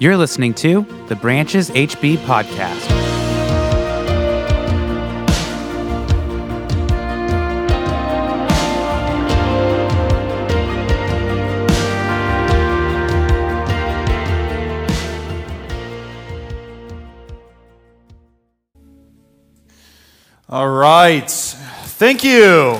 You're listening to the Branches HB Podcast. All right. Thank you.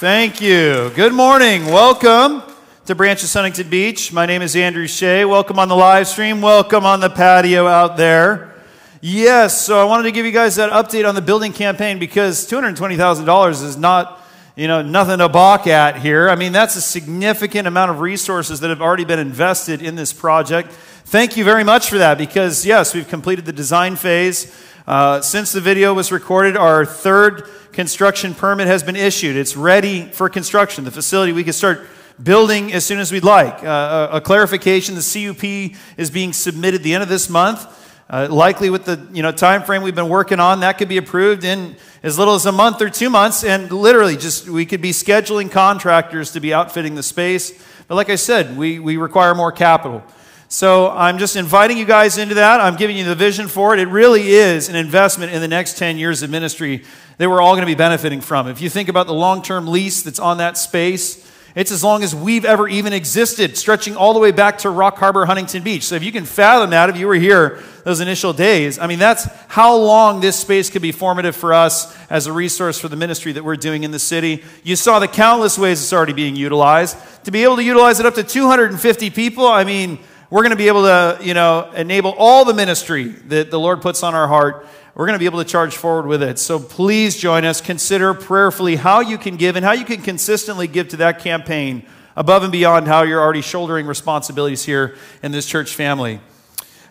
Thank you. Good morning. Welcome to Branch of Huntington Beach. My name is Andrew Shea. Welcome on the live stream. Welcome on the patio out there. Yes, so I wanted to give you guys that update on the building campaign because $220,000 is not, you know, nothing to balk at here. I mean, that's a significant amount of resources that have already been invested in this project. Thank you very much for that because, yes, we've completed the design phase. Uh, since the video was recorded, our third construction permit has been issued. It's ready for construction. The facility, we can start building as soon as we'd like. Uh, a, a, clarification: the CUP is being submitted the end of this month. Uh, likely, with the you know time frame we've been working on, that could be approved in as little as a month or two months, and literally just we could be scheduling contractors to be outfitting the space. But like I said, we, we require more capital. So I'm just inviting you guys into that. I'm giving you the vision for it. It really is an investment in the next 10 years of ministry that we're all going to be benefiting from. If you think about the long term lease that's on that space, it's as long as we've ever even existed, stretching all the way back to Rock Harbor, Huntington Beach. So if you can fathom that, if you were here those initial days, I mean, that's how long this space could be formative for us as a resource for the ministry that we're doing in the city. You saw the countless ways it's already being utilized. To be able to utilize it up to 250 people, I mean, we're going to be able to, you know, enable all the ministry that the Lord puts on our heart we're going to be able to charge forward with it. So please join us. Consider prayerfully how you can give and how you can consistently give to that campaign above and beyond how you're already shouldering responsibilities here in this church family.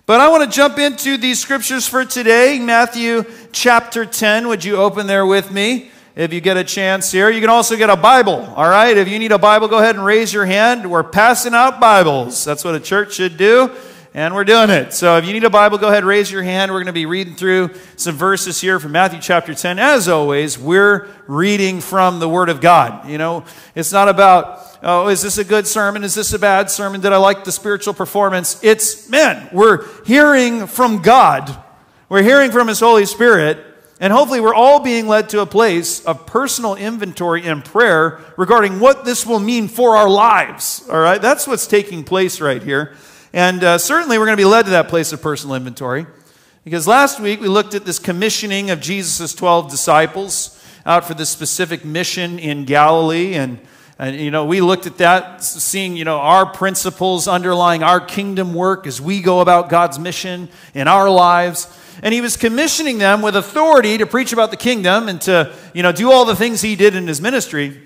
But I want to jump into these scriptures for today. Matthew chapter 10. Would you open there with me? If you get a chance here, you can also get a Bible. All right. If you need a Bible, go ahead and raise your hand. We're passing out Bibles. That's what a church should do and we're doing it. So if you need a Bible, go ahead, raise your hand. We're going to be reading through some verses here from Matthew chapter 10. As always, we're reading from the Word of God. You know, it's not about, oh, is this a good sermon? Is this a bad sermon? Did I like the spiritual performance? It's, man, we're hearing from God. We're hearing from His Holy Spirit. And hopefully, we're all being led to a place of personal inventory and prayer regarding what this will mean for our lives. All right? That's what's taking place right here. And uh, certainly we're going to be led to that place of personal inventory. Because last week we looked at this commissioning of Jesus' 12 disciples out for this specific mission in Galilee. And, and, you know, we looked at that, seeing, you know, our principles underlying our kingdom work as we go about God's mission in our lives. And he was commissioning them with authority to preach about the kingdom and to, you know, do all the things he did in his ministry.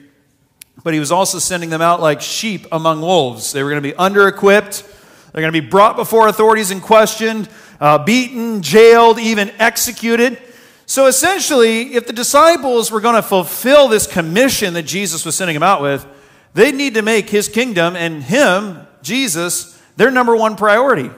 But he was also sending them out like sheep among wolves. They were going to be under equipped they're going to be brought before authorities and questioned, uh, beaten, jailed, even executed. So essentially, if the disciples were going to fulfill this commission that Jesus was sending them out with, they'd need to make his kingdom and him, Jesus, their number one priority.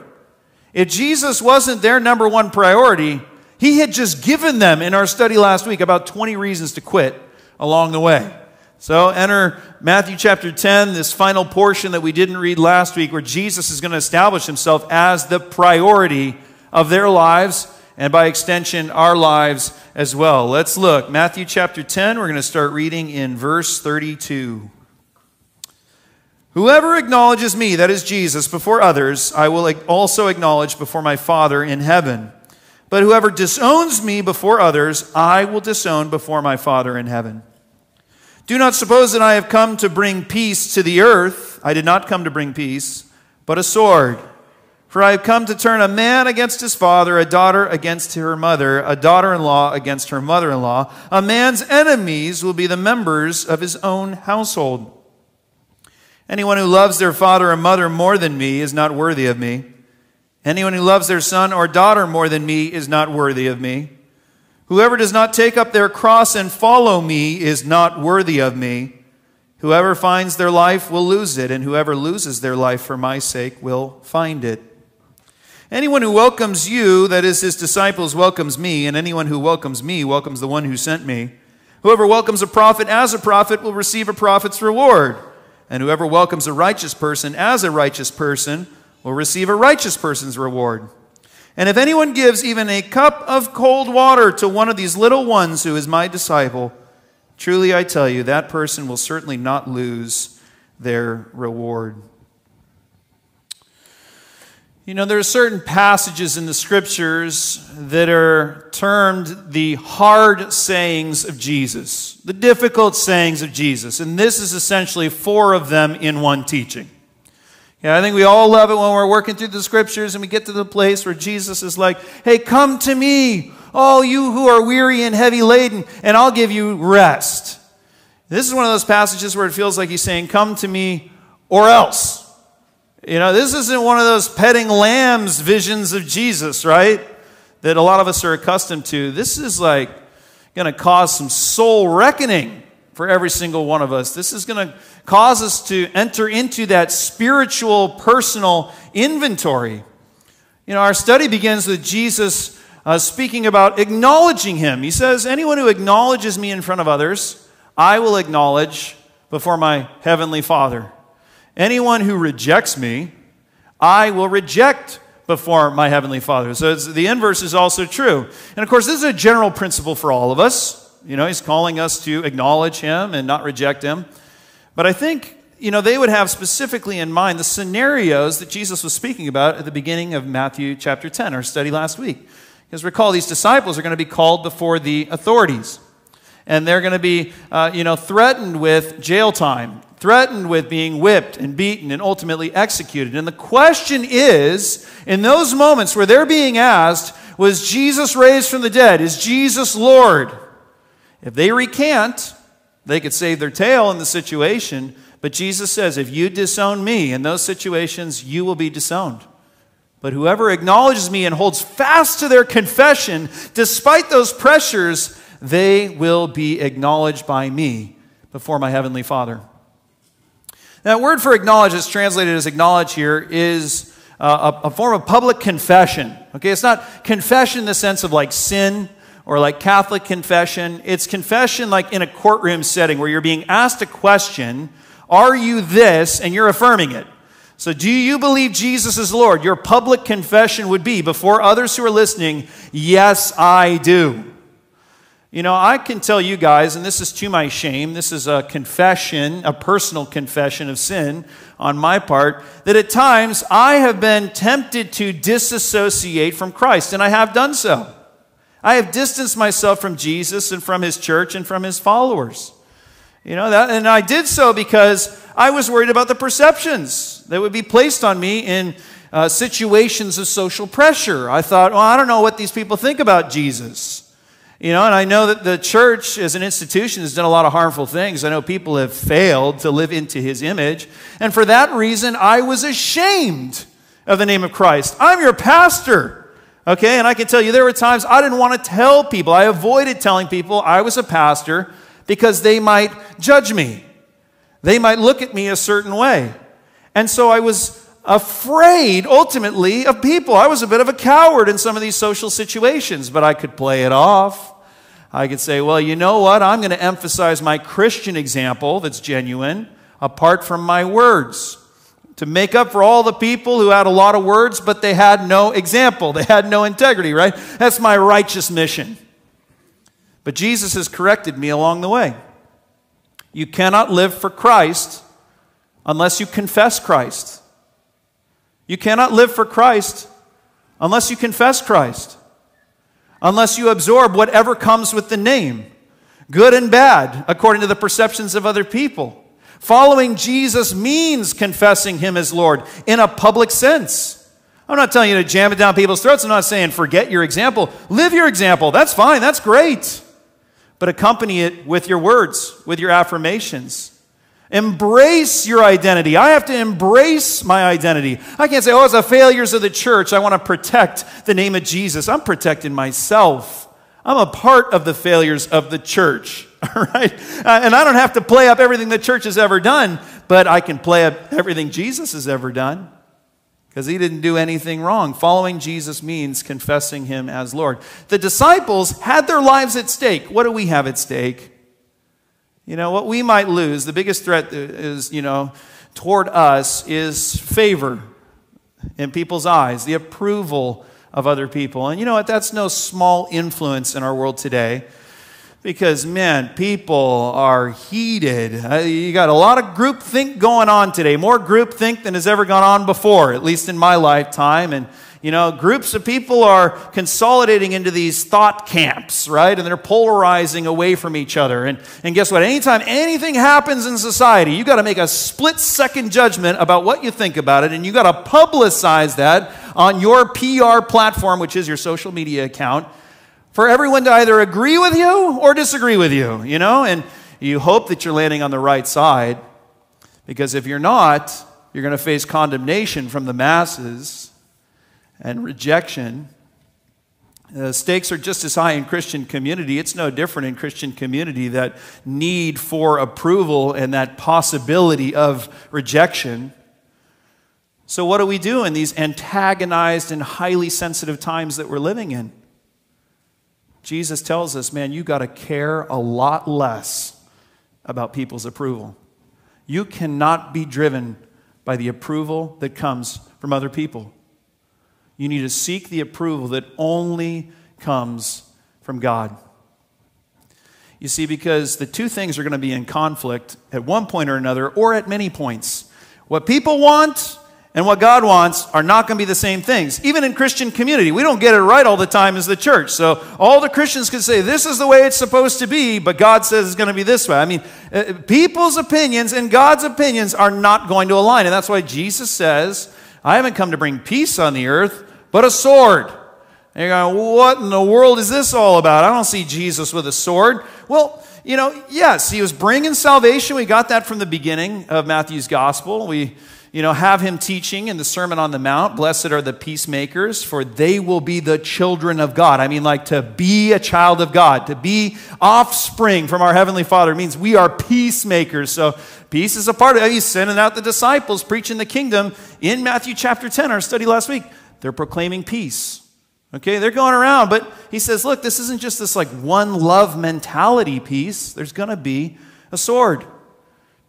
If Jesus wasn't their number one priority, he had just given them in our study last week about 20 reasons to quit along the way. So enter Matthew chapter 10, this final portion that we didn't read last week, where Jesus is going to establish himself as the priority of their lives and by extension, our lives as well. Let's look. Matthew chapter 10, we're going to start reading in verse 32. Whoever acknowledges me, that is Jesus, before others, I will also acknowledge before my Father in heaven. But whoever disowns me before others, I will disown before my Father in heaven. Do not suppose that I have come to bring peace to the earth. I did not come to bring peace, but a sword. For I have come to turn a man against his father, a daughter against her mother, a daughter in law against her mother in law. A man's enemies will be the members of his own household. Anyone who loves their father or mother more than me is not worthy of me. Anyone who loves their son or daughter more than me is not worthy of me. Whoever does not take up their cross and follow me is not worthy of me. Whoever finds their life will lose it, and whoever loses their life for my sake will find it. Anyone who welcomes you, that is his disciples, welcomes me, and anyone who welcomes me welcomes the one who sent me. Whoever welcomes a prophet as a prophet will receive a prophet's reward, and whoever welcomes a righteous person as a righteous person will receive a righteous person's reward. And if anyone gives even a cup of cold water to one of these little ones who is my disciple, truly I tell you, that person will certainly not lose their reward. You know, there are certain passages in the scriptures that are termed the hard sayings of Jesus, the difficult sayings of Jesus. And this is essentially four of them in one teaching. Yeah, I think we all love it when we're working through the scriptures and we get to the place where Jesus is like, hey, come to me, all you who are weary and heavy laden, and I'll give you rest. This is one of those passages where it feels like he's saying, come to me or else. You know, this isn't one of those petting lambs visions of Jesus, right? That a lot of us are accustomed to. This is like going to cause some soul reckoning for every single one of us. This is going to cause us to enter into that spiritual, personal inventory. You know, our study begins with Jesus uh, speaking about acknowledging him. He says, Anyone who acknowledges me in front of others, I will acknowledge before my heavenly Father. Anyone who rejects me, I will reject before my heavenly Father. So the inverse is also true. And of course, this is a general principle for all of us. You know, he's calling us to acknowledge him and not reject him. But I think, you know, they would have specifically in mind the scenarios that Jesus was speaking about at the beginning of Matthew chapter 10, our study last week. Because recall, these disciples are going to be called before the authorities. And they're going to be, uh, you know, threatened with jail time, threatened with being whipped and beaten and ultimately executed. And the question is, in those moments where they're being asked, was Jesus raised from the dead? Is Jesus Lord? If they recant, they could save their tail in the situation. But Jesus says, if you disown me in those situations, you will be disowned. But whoever acknowledges me and holds fast to their confession, despite those pressures, they will be acknowledged by me before my heavenly Father. That word for acknowledge, that's translated as acknowledge here, is uh, a, a form of public confession. Okay, it's not confession in the sense of like sin or like Catholic confession. It's confession like in a courtroom setting where you're being asked a question Are you this? and you're affirming it. So, do you believe Jesus is Lord? Your public confession would be before others who are listening, Yes, I do. You know, I can tell you guys, and this is to my shame, this is a confession, a personal confession of sin on my part, that at times I have been tempted to disassociate from Christ, and I have done so. I have distanced myself from Jesus and from his church and from his followers. You know that and I did so because I was worried about the perceptions that would be placed on me in uh, situations of social pressure. I thought, well, I don't know what these people think about Jesus. You know, and I know that the church as an institution has done a lot of harmful things. I know people have failed to live into his image. And for that reason, I was ashamed of the name of Christ. I'm your pastor. Okay, and I can tell you there were times I didn't want to tell people. I avoided telling people I was a pastor because they might judge me. They might look at me a certain way. And so I was afraid ultimately of people. I was a bit of a coward in some of these social situations, but I could play it off. I could say, well, you know what? I'm going to emphasize my Christian example that's genuine apart from my words to make up for all the people who had a lot of words, but they had no example. They had no integrity, right? That's my righteous mission. But Jesus has corrected me along the way. You cannot live for Christ unless you confess Christ. You cannot live for Christ unless you confess Christ, unless you absorb whatever comes with the name, good and bad, according to the perceptions of other people. Following Jesus means confessing him as Lord in a public sense. I'm not telling you to jam it down people's throats. I'm not saying forget your example. Live your example. That's fine. That's great. But accompany it with your words, with your affirmations. Embrace your identity. I have to embrace my identity. I can't say, oh, it's the failures of the church. I want to protect the name of Jesus. I'm protecting myself. I'm a part of the failures of the church. All right? Uh, and I don't have to play up everything the church has ever done, but I can play up everything Jesus has ever done because he didn't do anything wrong. Following Jesus means confessing him as Lord. The disciples had their lives at stake. What do we have at stake? You know, what we might lose, the biggest threat is, you know, toward us is favor. in people's eyes, the approval of other people. And you know what? That's no small influence in our world today because, man, people are heated. Uh, you got a lot of groupthink going on today, more groupthink than has ever gone on before, at least in my lifetime. And you know, groups of people are consolidating into these thought camps, right? And they're polarizing away from each other. And, and guess what? Anytime anything happens in society, you got to make a split second judgment about what you think about it. And you got to publicize that on your PR platform, which is your social media account, for everyone to either agree with you or disagree with you, you know? And you hope that you're landing on the right side. Because if you're not, you're going to face condemnation from the masses and rejection. The stakes are just as high in Christian community. It's no different in Christian community that need for approval and that possibility of rejection. So, what do we do in these antagonized and highly sensitive times that we're living in? Jesus tells us, man, you got to care a lot less about people's approval. You cannot be driven by the approval that comes from other people. You need to seek the approval that only comes from God. You see, because the two things are going to be in conflict at one point or another, or at many points. What people want and what God wants are not going to be the same things. Even in Christian community, we don't get it right all the time as the church. So all the Christians can say, this is the way it's supposed to be, but God says it's going to be this way. I mean, uh, people's opinions and God's opinions are not going to align. And that's why Jesus says, I haven't come to bring peace on the earth, but a sword. And you're going, what in the world is this all about? I don't see Jesus with a sword. Well, you know, yes, he was bringing salvation. We got that from the beginning of Matthew's gospel. We, you know, have him teaching in the Sermon on the Mount, blessed are the peacemakers, for they will be the children of God. I mean, like to be a child of God, to be offspring from our Heavenly Father means we are peacemakers. So peace is a part of it. He's sending out the disciples, preaching the kingdom in Matthew chapter 10, our study last week. They're proclaiming peace. Okay, they're going around, but he says, look, this isn't just this like one love mentality peace. There's going to be a sword.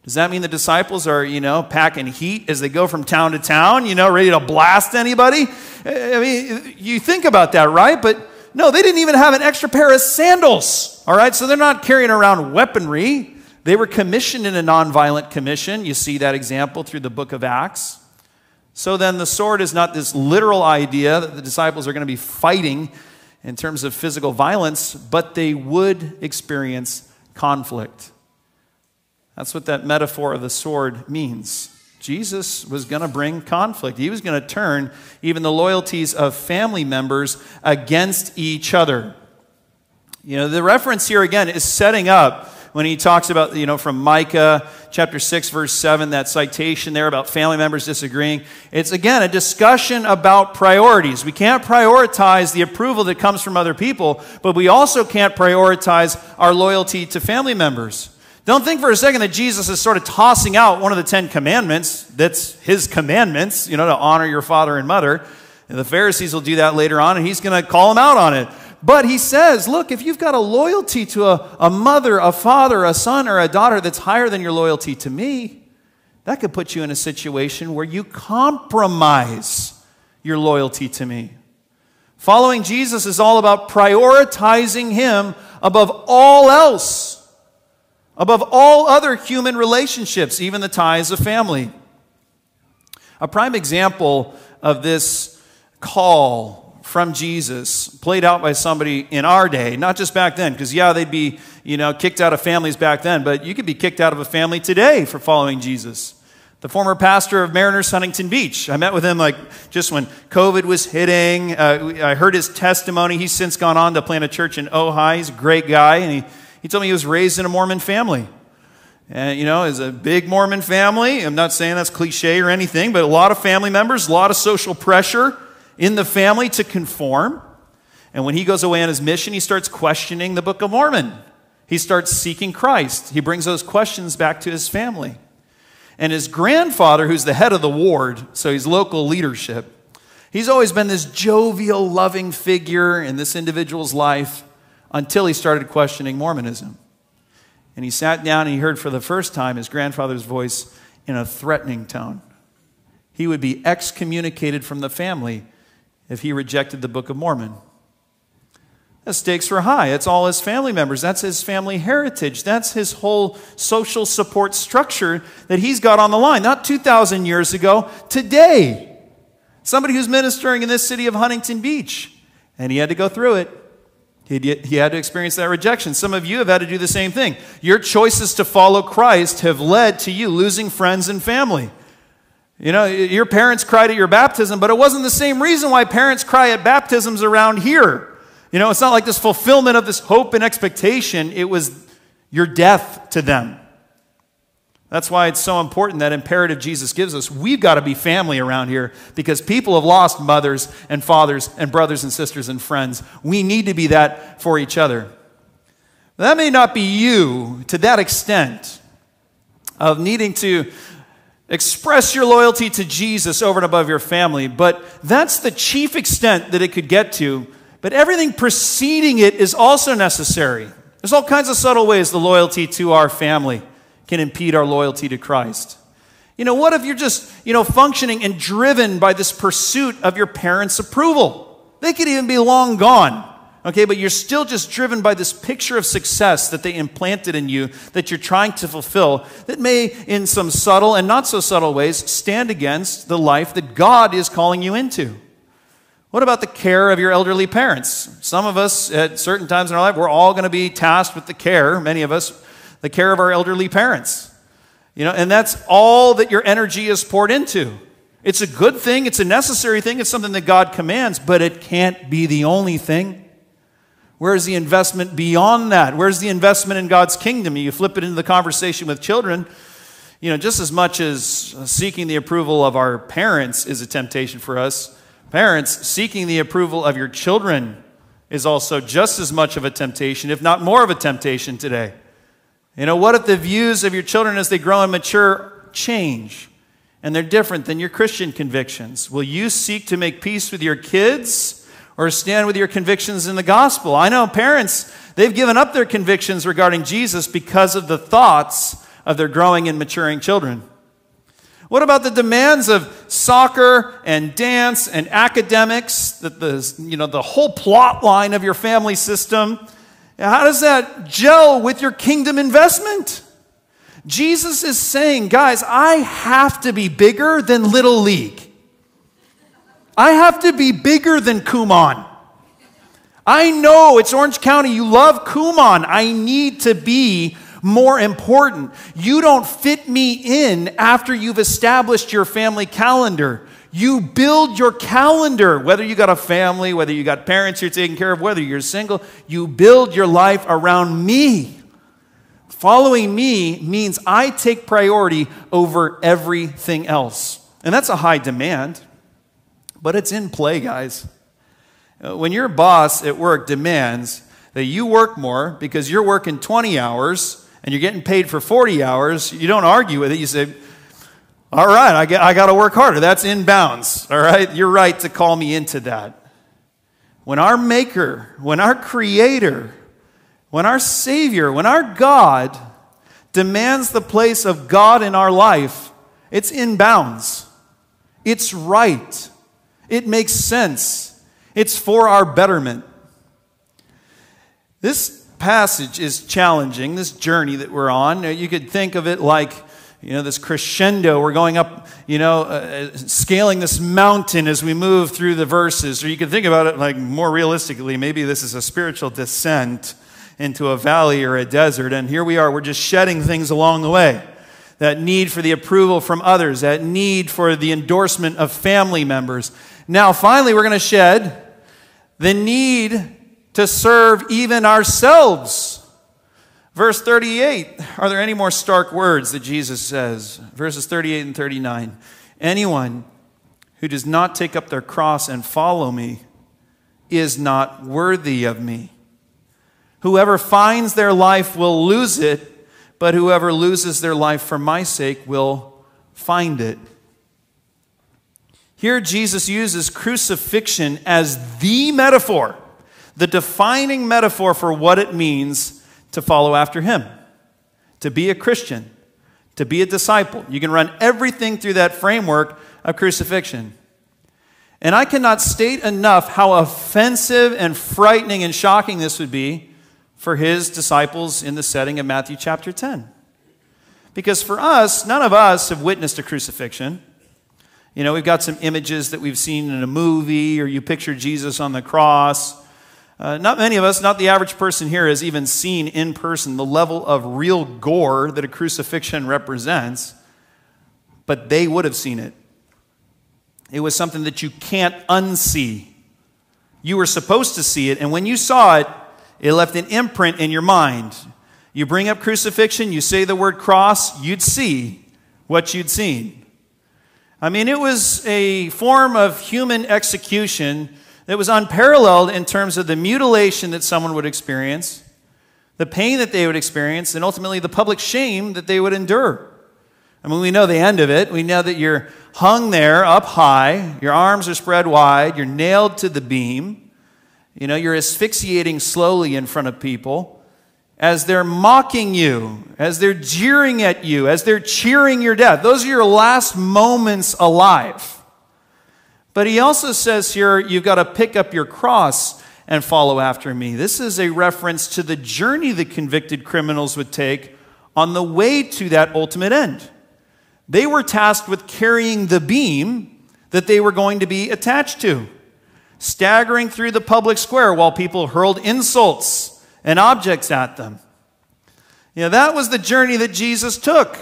Does that mean the disciples are, you know, packing heat as they go from town to town, you know, ready to blast anybody? I mean, you think about that, right? But no, they didn't even have an extra pair of sandals, all right? So they're not carrying around weaponry. They were commissioned in a nonviolent commission. You see that example through the book of Acts. So then, the sword is not this literal idea that the disciples are going to be fighting in terms of physical violence, but they would experience conflict. That's what that metaphor of the sword means. Jesus was going to bring conflict. He was going to turn even the loyalties of family members against each other. You know, the reference here again is setting up when he talks about, you know, from Micah chapter 6, verse 7, that citation there about family members disagreeing. It's again a discussion about priorities. We can't prioritize the approval that comes from other people, but we also can't prioritize our loyalty to family members. Don't think for a second that Jesus is sort of tossing out one of the Ten Commandments. That's his commandments, you know, to honor your father and mother. And the Pharisees will do that later on, and he's going to call them out on it. But he says, look, if you've got a loyalty to a, a mother, a father, a son, or a daughter that's higher than your loyalty to me, that could put you in a situation where you compromise your loyalty to me. Following Jesus is all about prioritizing him above all else, above all other human relationships, even the ties of family. A prime example of this call from Jesus played out by somebody in our day, not just back then, because yeah, they'd be, you know, kicked out of families back then, but you could be kicked out of a family today for following Jesus. The former pastor of Mariners Huntington Beach. I met with him like just when COVID was hitting. Uh, I heard his testimony. He's since gone on to plant a church in Ojai. He's a great guy, and he, he told me he was raised in a Mormon family. And, you know, as a big Mormon family, I'm not saying that's cliche or anything, but a lot of family members, a lot of social pressure in the family to conform. And when he goes away on his mission, he starts questioning the Book of Mormon. He starts seeking Christ. He brings those questions back to his family. And his grandfather, who's the head of the ward, so he's local leadership, he's always been this jovial, loving figure in this individual's life until he started questioning Mormonism. And he sat down and he heard for the first time his grandfather's voice in a threatening tone. he would be excommunicated from the family if he rejected the Book of Mormon. The stakes were high. It's all his family members. That's his family heritage. That's his whole social support structure that he's got on the line. Not 2,000 years ago, today. Somebody who's ministering in this city of Huntington Beach. And he had to go through it. He had to experience that rejection. Some of you have had to do the same thing. Your choices to follow Christ have led to you losing friends and family. You know, your parents cried at your baptism, but it wasn't the same reason why parents cry at baptisms around here. You know, it's not like this fulfillment of this hope and expectation, it was your death to them. That's why it's so important that imperative Jesus gives us. We've got to be family around here because people have lost mothers and fathers and brothers and sisters and friends. We need to be that for each other. That may not be you to that extent of needing to express your loyalty to Jesus over and above your family, but that's the chief extent that it could get to but everything preceding it is also necessary. There's all kinds of subtle ways the loyalty to our family can impede our loyalty to Christ. You know, what if you're just, you know, functioning and driven by this pursuit of your parents' approval? They could even be long gone. Okay, but you're still just driven by this picture of success that they implanted in you that you're trying to fulfill that may, in some subtle and not so subtle ways, stand against the life that God is calling you into. What about the care of your elderly parents? Some of us, at certain times in our life, we're all going to be tasked with the care, many of us, the care of our elderly parents. You know, and that's all that your energy is poured into. It's a good thing, it's a necessary thing, it's something that God commands, but it can't be the only thing. Where's the investment beyond that? Where's the investment in God's kingdom? You flip it into the conversation with children. You know, just as much as seeking the approval of our parents is a temptation for us, Parents, seeking the approval of your children is also just as much of a temptation, if not more of a temptation today. You know, what if the views of your children as they grow and mature change and they're different than your Christian convictions? Will you seek to make peace with your kids or stand with your convictions in the gospel? I know parents, they've given up their convictions regarding Jesus because of the thoughts of their growing and maturing children. What about the demands of soccer and dance and academics, the, the, you know, the whole plot line of your family system? How does that gel with your kingdom investment? Jesus is saying, guys, I have to be bigger than Little League. I have to be bigger than Kumon. I know it's Orange County. You love Kumon. I need to be more important. You don't fit me in after you've established your family calendar. You build your calendar, whether you got a family, whether you got parents you're taking care of, whether you're single, you build your life around me. Following me means I take priority over everything else. And that's a high demand, but it's in play, guys. Uh, when your boss at work demands that you work more because you're working 20 hours and you're getting paid for 40 hours, you don't argue with it. You say, all right, I, get, I got to work harder. That's in bounds. All right, you're right to call me into that. When our Maker, when our Creator, when our Savior, when our God demands the place of God in our life, it's in bounds. It's right. It makes sense. It's for our betterment. This passage is challenging, this journey that we're on. You could think of it like, you know, this crescendo. We're going up, you know, uh, scaling this mountain as we move through the verses. Or you can think about it like more realistically, maybe this is a spiritual descent into a valley or a desert. And here we are, we're just shedding things along the way. That need for the approval from others, that need for the endorsement of family members. Now, finally, we're going to shed the need to serve even ourselves. Verse 38, are there any more stark words that Jesus says? Verses 38 and 39. Anyone who does not take up their cross and follow me is not worthy of me. Whoever finds their life will lose it, but whoever loses their life for my sake will find it. Here, Jesus uses crucifixion as the metaphor the defining metaphor for what it means to follow after him, to be a Christian, to be a disciple. You can run everything through that framework of crucifixion. And I cannot state enough how offensive and frightening and shocking this would be for his disciples in the setting of Matthew chapter 10. Because for us, none of us have witnessed a crucifixion. You know, we've got some images that we've seen in a movie, or you picture Jesus on the cross. Uh, not many of us, not the average person here, has even seen in person the level of real gore that a crucifixion represents, but they would have seen it. It was something that you can't unsee. You were supposed to see it, and when you saw it, it left an imprint in your mind. You bring up crucifixion, you say the word cross, you'd see what you'd seen. I mean, it was a form of human execution that was unparalleled in terms of the mutilation that someone would experience, the pain that they would experience, and ultimately the public shame that they would endure. I mean, we know the end of it. We know that you're hung there up high, your arms are spread wide, you're nailed to the beam, you know, you're asphyxiating slowly in front of people as they're mocking you, as they're jeering at you, as they're cheering your death. Those are your last moments alive. But he also says here, you've got to pick up your cross and follow after me. This is a reference to the journey the convicted criminals would take on the way to that ultimate end. They were tasked with carrying the beam that they were going to be attached to, staggering through the public square while people hurled insults and objects at them. You know, that was the journey that Jesus took.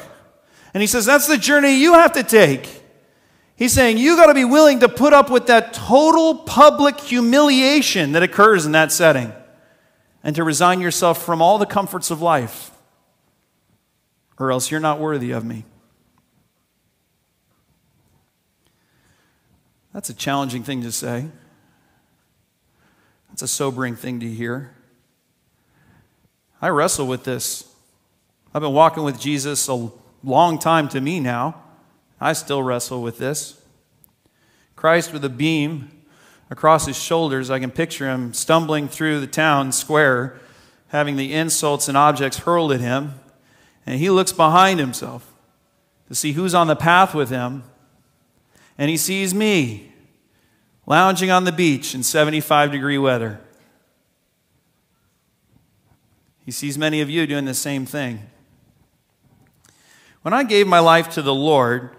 And he says, that's the journey you have to take. He's saying, you got to be willing to put up with that total public humiliation that occurs in that setting and to resign yourself from all the comforts of life, or else you're not worthy of me. That's a challenging thing to say. That's a sobering thing to hear. I wrestle with this. I've been walking with Jesus a long time to me now. I still wrestle with this. Christ with a beam across his shoulders, I can picture him stumbling through the town square, having the insults and objects hurled at him. And he looks behind himself to see who's on the path with him. And he sees me lounging on the beach in 75 degree weather. He sees many of you doing the same thing. When I gave my life to the Lord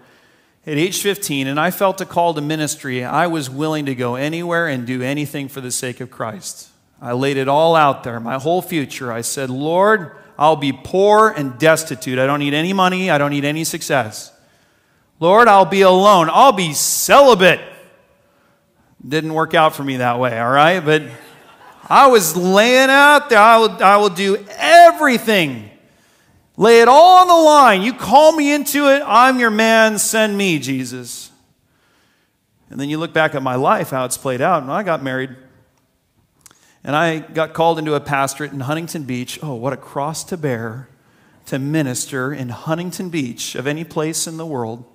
at age 15 and I felt a call to ministry, I was willing to go anywhere and do anything for the sake of Christ. I laid it all out there, my whole future. I said, Lord, I'll be poor and destitute. I don't need any money, I don't need any success. Lord, I'll be alone. I'll be celibate. Didn't work out for me that way, all right? But I was laying out there. I will, I will do everything. Lay it all on the line. You call me into it. I'm your man. Send me, Jesus. And then you look back at my life, how it's played out. And I got married. And I got called into a pastorate in Huntington Beach. Oh, what a cross to bear to minister in Huntington Beach, of any place in the world.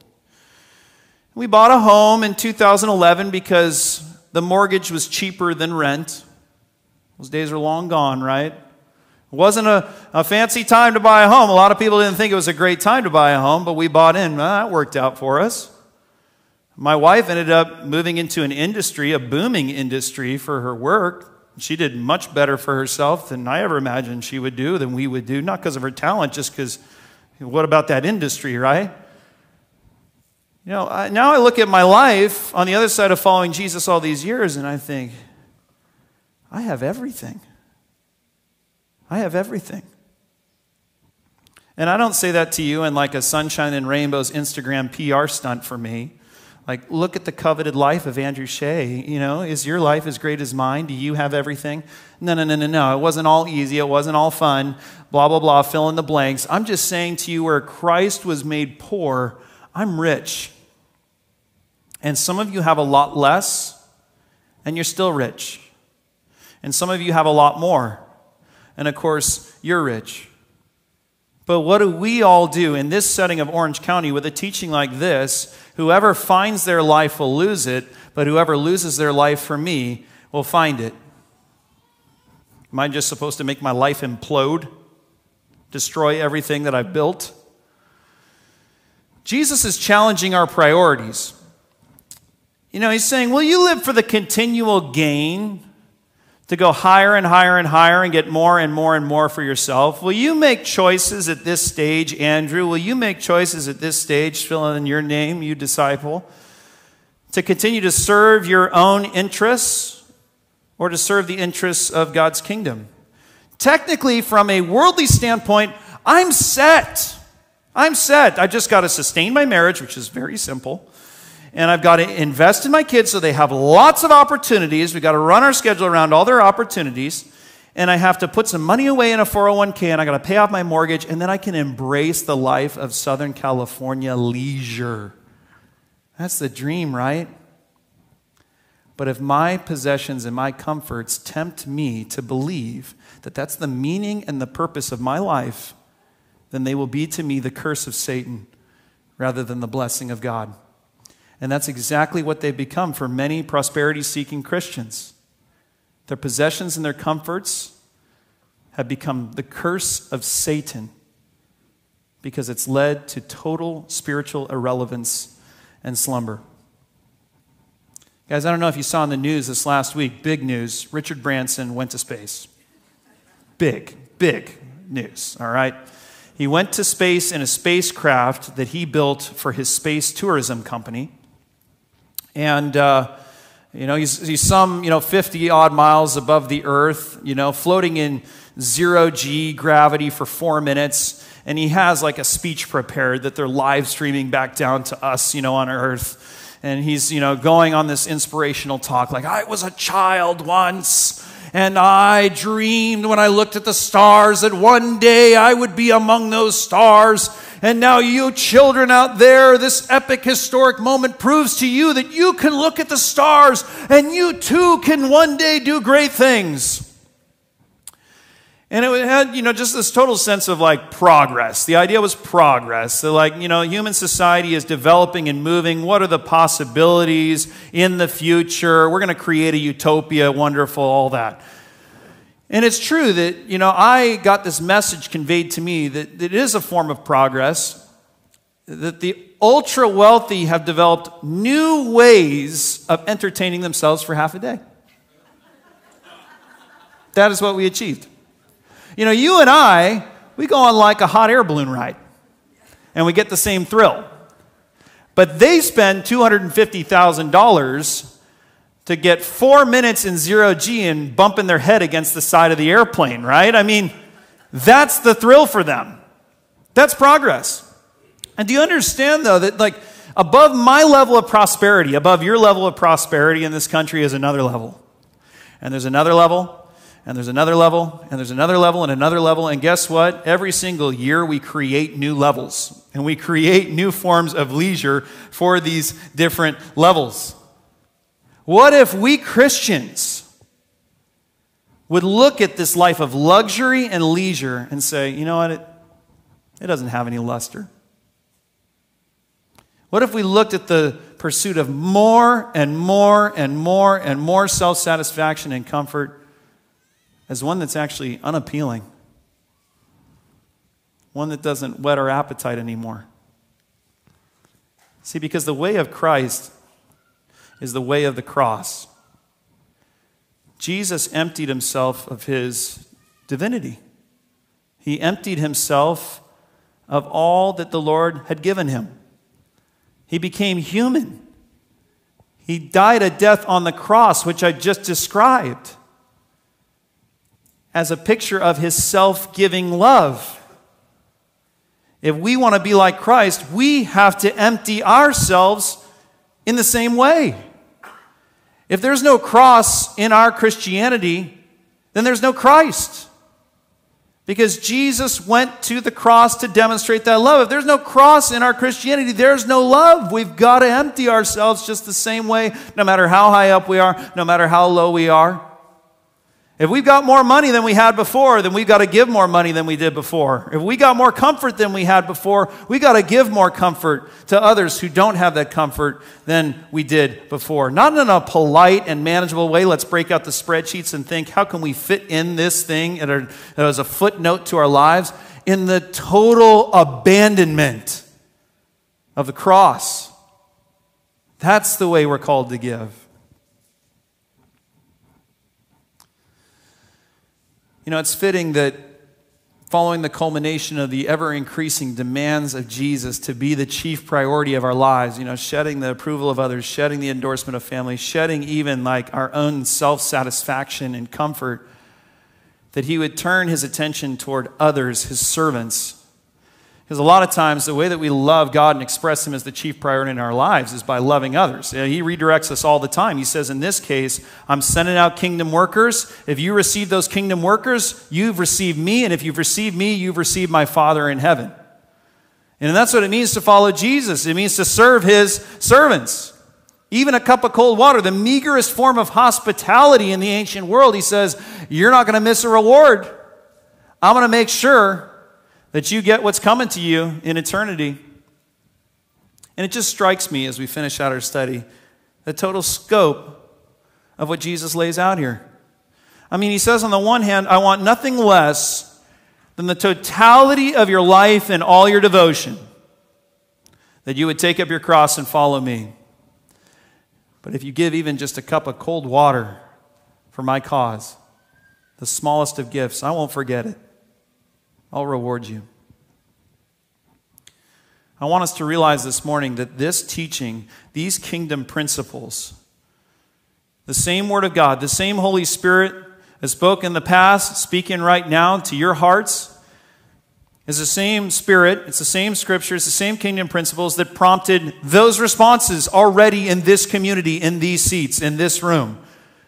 We bought a home in 2011 because the mortgage was cheaper than rent. Those days are long gone, right? It wasn't a, a fancy time to buy a home. A lot of people didn't think it was a great time to buy a home, but we bought in. Well, that worked out for us. My wife ended up moving into an industry, a booming industry for her work. She did much better for herself than I ever imagined she would do, than we would do, not because of her talent, just because what about that industry, right? You know, I, now I look at my life on the other side of following Jesus all these years, and I think, I have everything. I have everything. And I don't say that to you in like a sunshine and rainbows Instagram PR stunt for me. Like, look at the coveted life of Andrew Shea. You know, is your life as great as mine? Do you have everything? No, no, no, no, no. It wasn't all easy. It wasn't all fun. Blah, blah, blah. Fill in the blanks. I'm just saying to you, where Christ was made poor, I'm rich. And some of you have a lot less, and you're still rich. And some of you have a lot more. And of course, you're rich. But what do we all do in this setting of Orange County with a teaching like this? Whoever finds their life will lose it, but whoever loses their life for me will find it. Am I just supposed to make my life implode? Destroy everything that I've built? Jesus is challenging our priorities. You know, he's saying, Will you live for the continual gain? To go higher and higher and higher and get more and more and more for yourself? Will you make choices at this stage, Andrew? Will you make choices at this stage, fill in your name, you disciple, to continue to serve your own interests or to serve the interests of God's kingdom? Technically, from a worldly standpoint, I'm set. I'm set. I just got to sustain my marriage, which is very simple and I've got to invest in my kids so they have lots of opportunities. We've got to run our schedule around all their opportunities. And I have to put some money away in a 401k and I got to pay off my mortgage and then I can embrace the life of Southern California leisure. That's the dream, right? But if my possessions and my comforts tempt me to believe that that's the meaning and the purpose of my life, then they will be to me the curse of Satan rather than the blessing of God. And that's exactly what they've become for many prosperity seeking Christians. Their possessions and their comforts have become the curse of Satan because it's led to total spiritual irrelevance and slumber. Guys, I don't know if you saw in the news this last week, big news Richard Branson went to space. Big, big news, all right? He went to space in a spacecraft that he built for his space tourism company. And, uh, you know, he's, he's some, you know, 50 odd miles above the earth, you know, floating in zero G gravity for four minutes. And he has like a speech prepared that they're live streaming back down to us, you know, on earth. And he's, you know, going on this inspirational talk like, I was a child once. And I dreamed when I looked at the stars that one day I would be among those stars. And now, you children out there, this epic historic moment proves to you that you can look at the stars and you too can one day do great things. And it had, you know, just this total sense of like progress. The idea was progress. So, like, you know, human society is developing and moving. What are the possibilities in the future? We're going to create a utopia, wonderful, all that. And it's true that, you know, I got this message conveyed to me that, that it is a form of progress, that the ultra wealthy have developed new ways of entertaining themselves for half a day. That is what we achieved. You know, you and I, we go on like a hot air balloon ride, and we get the same thrill. But they spend $250,000 to get four minutes in zero G and bumping their head against the side of the airplane, right? I mean, that's the thrill for them. That's progress. And do you understand, though, that like above my level of prosperity, above your level of prosperity in this country is another level? And there's another level, and there's another level, and there's another level, and another level. And guess what? Every single year we create new levels, and we create new forms of leisure for these different levels. What if we Christians would look at this life of luxury and leisure and say, you know what, it, it doesn't have any luster? What if we looked at the pursuit of more and more and more and more self satisfaction and comfort as one that's actually unappealing? One that doesn't whet our appetite anymore. See, because the way of Christ is the way of the cross. Jesus emptied himself of his divinity. He emptied himself of all that the Lord had given him. He became human. He died a death on the cross, which I just described, as a picture of his self giving love. If we want to be like Christ, we have to empty ourselves in the same way. If there's no cross in our Christianity, then there's no Christ. Because Jesus went to the cross to demonstrate that love. If there's no cross in our Christianity, there's no love. We've got to empty ourselves just the same way, no matter how high up we are, no matter how low we are. If we've got more money than we had before, then we've got to give more money than we did before. If we got more comfort than we had before, we've got to give more comfort to others who don't have that comfort than we did before. Not in a polite and manageable way. Let's break out the spreadsheets and think, how can we fit in this thing as a footnote to our lives? In the total abandonment of the cross. That's the way we're called to give. You know, it's fitting that following the culmination of the ever increasing demands of Jesus to be the chief priority of our lives, you know, shedding the approval of others, shedding the endorsement of family, shedding even like our own self satisfaction and comfort, that he would turn his attention toward others, his servants, because a lot of times, the way that we love God and express Him as the chief priority in our lives is by loving others. He redirects us all the time. He says, In this case, I'm sending out kingdom workers. If you receive those kingdom workers, you've received me. And if you've received me, you've received my Father in heaven. And that's what it means to follow Jesus. It means to serve His servants. Even a cup of cold water, the meagerest form of hospitality in the ancient world, He says, You're not going to miss a reward. I'm going to make sure that you get what's coming to you in eternity. And it just strikes me as we finish out our study the total scope of what Jesus lays out here. I mean, he says on the one hand, I want nothing less than the totality of your life and all your devotion, that you would take up your cross and follow me. But if you give even just a cup of cold water for my cause, the smallest of gifts, I won't forget it. I'll reward you. I want us to realize this morning that this teaching, these kingdom principles, the same Word of God, the same Holy Spirit has spoken in the past, speaking right now to your hearts, is the same Spirit, it's the same Scripture, it's the same kingdom principles that prompted those responses already in this community, in these seats, in this room.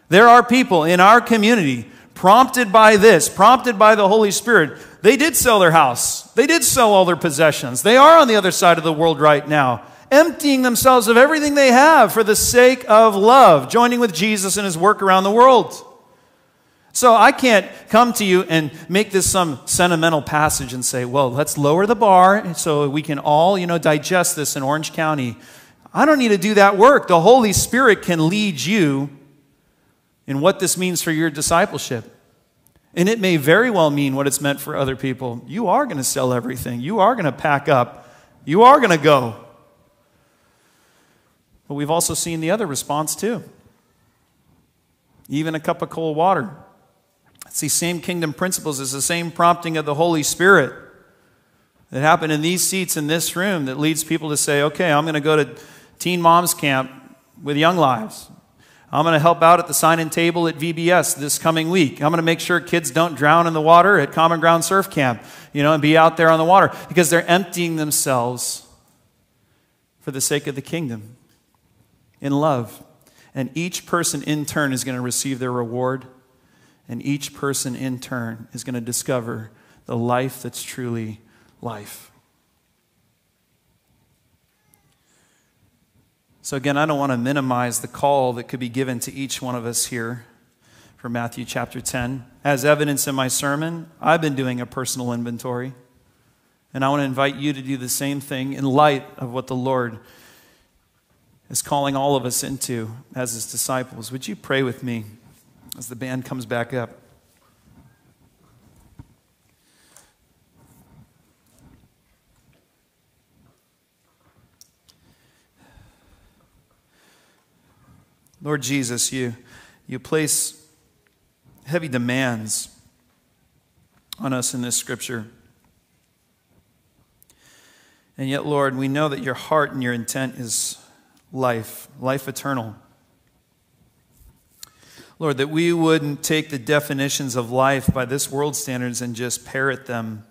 There are people in our community prompted by this, prompted by the Holy Spirit, they did sell their house. They did sell all their possessions. They are on the other side of the world right now, emptying themselves of everything they have for the sake of love, joining with Jesus in his work around the world. So I can't come to you and make this some sentimental passage and say, well, let's lower the bar so we can all, you know, digest this in Orange County. I don't need to do that work. The Holy Spirit can lead you in what this means for your discipleship. And it may very well mean what it's meant for other people. You are going to sell everything, you are going to pack up, you are going to go. But we've also seen the other response too. Even a cup of cold water. It's these same kingdom principles, it's the same prompting of the Holy Spirit that happened in these seats in this room that leads people to say, okay, I'm going to go to teen moms camp with young lives. I'm going to help out at the sign in table at VBS this coming week. I'm going to make sure kids don't drown in the water at Common Ground Surf Camp, you know, and be out there on the water because they're emptying themselves for the sake of the kingdom in love. And each person in turn is going to receive their reward, and each person in turn is going to discover the life that's truly life. So, again, I don't want to minimize the call that could be given to each one of us here for Matthew chapter 10. As evidence in my sermon, I've been doing a personal inventory. And I want to invite you to do the same thing in light of what the Lord is calling all of us into as his disciples. Would you pray with me as the band comes back up? Lord Jesus, you, you place heavy demands on us in this scripture. And yet, Lord, we know that your heart and your intent is life, life eternal. Lord, that we wouldn't take the definitions of life by this world standards and just parrot them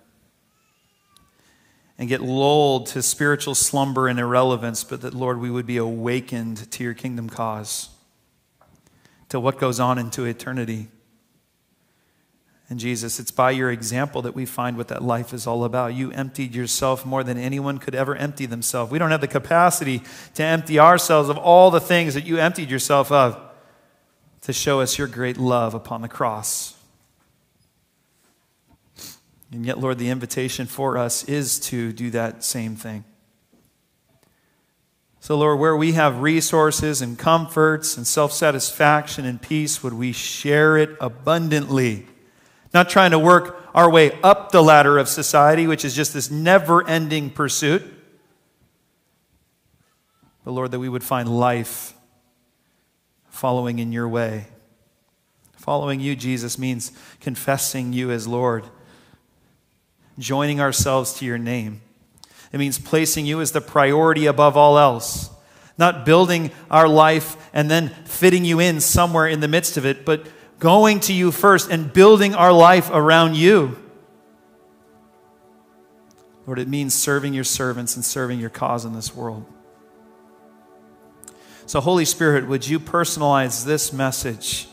and get lulled to spiritual slumber and irrelevance, but that, Lord, we would be awakened to your kingdom cause to what goes on into eternity. And Jesus, it's by your example that we find what that life is all about. You emptied yourself more than anyone could ever empty themselves. We don't have the capacity to empty ourselves of all the things that you emptied yourself of to show us your great love upon the cross. And yet, Lord, the invitation for us is to do that same thing. So, Lord, where we have resources and comforts and self satisfaction and peace, would we share it abundantly? Not trying to work our way up the ladder of society, which is just this never ending pursuit. but Lord, that we would find life following in your way. Following you, Jesus, means confessing you as Lord, joining ourselves to your name. It means placing you as the priority above all else, not building our life and then fitting you in somewhere in the midst of it, but going to you first and building our life around you. Lord, it means serving your servants and serving your cause in this world. So, Holy Spirit, would you personalize this message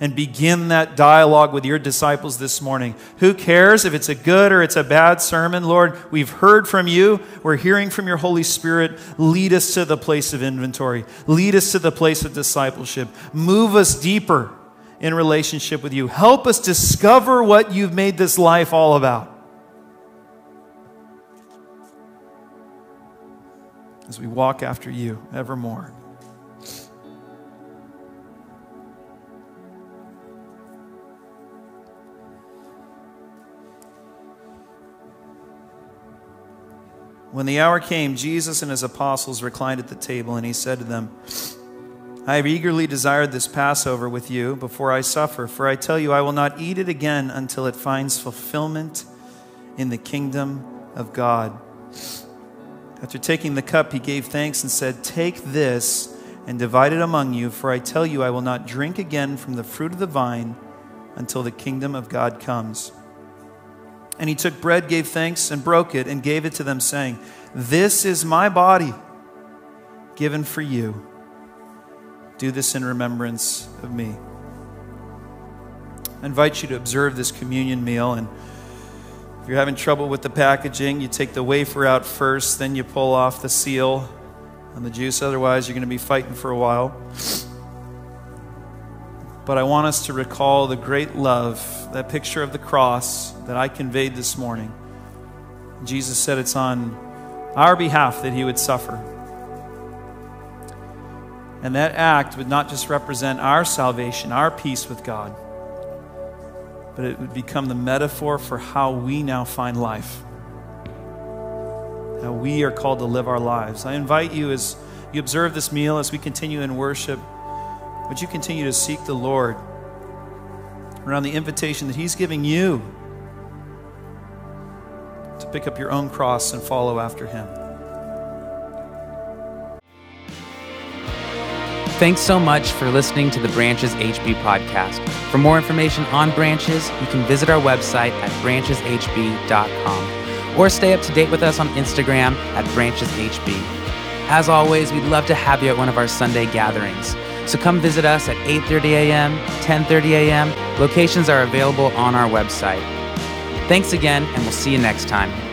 and begin that dialogue with your disciples this morning? Who cares if it's a good or it's a bad sermon? Lord, we've heard from you. We're hearing from your Holy Spirit. Lead us to the place of inventory, lead us to the place of discipleship. Move us deeper in relationship with you. Help us discover what you've made this life all about. As we walk after you evermore. When the hour came, Jesus and his apostles reclined at the table, and he said to them, I have eagerly desired this Passover with you before I suffer, for I tell you, I will not eat it again until it finds fulfillment in the kingdom of God. After taking the cup, he gave thanks and said, Take this and divide it among you, for I tell you, I will not drink again from the fruit of the vine until the kingdom of God comes. And he took bread, gave thanks, and broke it, and gave it to them, saying, This is my body given for you. Do this in remembrance of me. I invite you to observe this communion meal. And if you're having trouble with the packaging, you take the wafer out first, then you pull off the seal and the juice. Otherwise, you're going to be fighting for a while. But I want us to recall the great love, that picture of the cross that I conveyed this morning. Jesus said it's on our behalf that he would suffer. And that act would not just represent our salvation, our peace with God, but it would become the metaphor for how we now find life. How we are called to live our lives. I invite you as you observe this meal, as we continue in worship, would you continue to seek the Lord around the invitation that He's giving you to pick up your own cross and follow after Him? Thanks so much for listening to the Branches HB podcast. For more information on Branches, you can visit our website at brancheshb.com or stay up to date with us on Instagram at brancheshb. As always, we'd love to have you at one of our Sunday gatherings. So come visit us at 8:30 a.m., 10:30 a.m. Locations are available on our website. Thanks again, and we'll see you next time.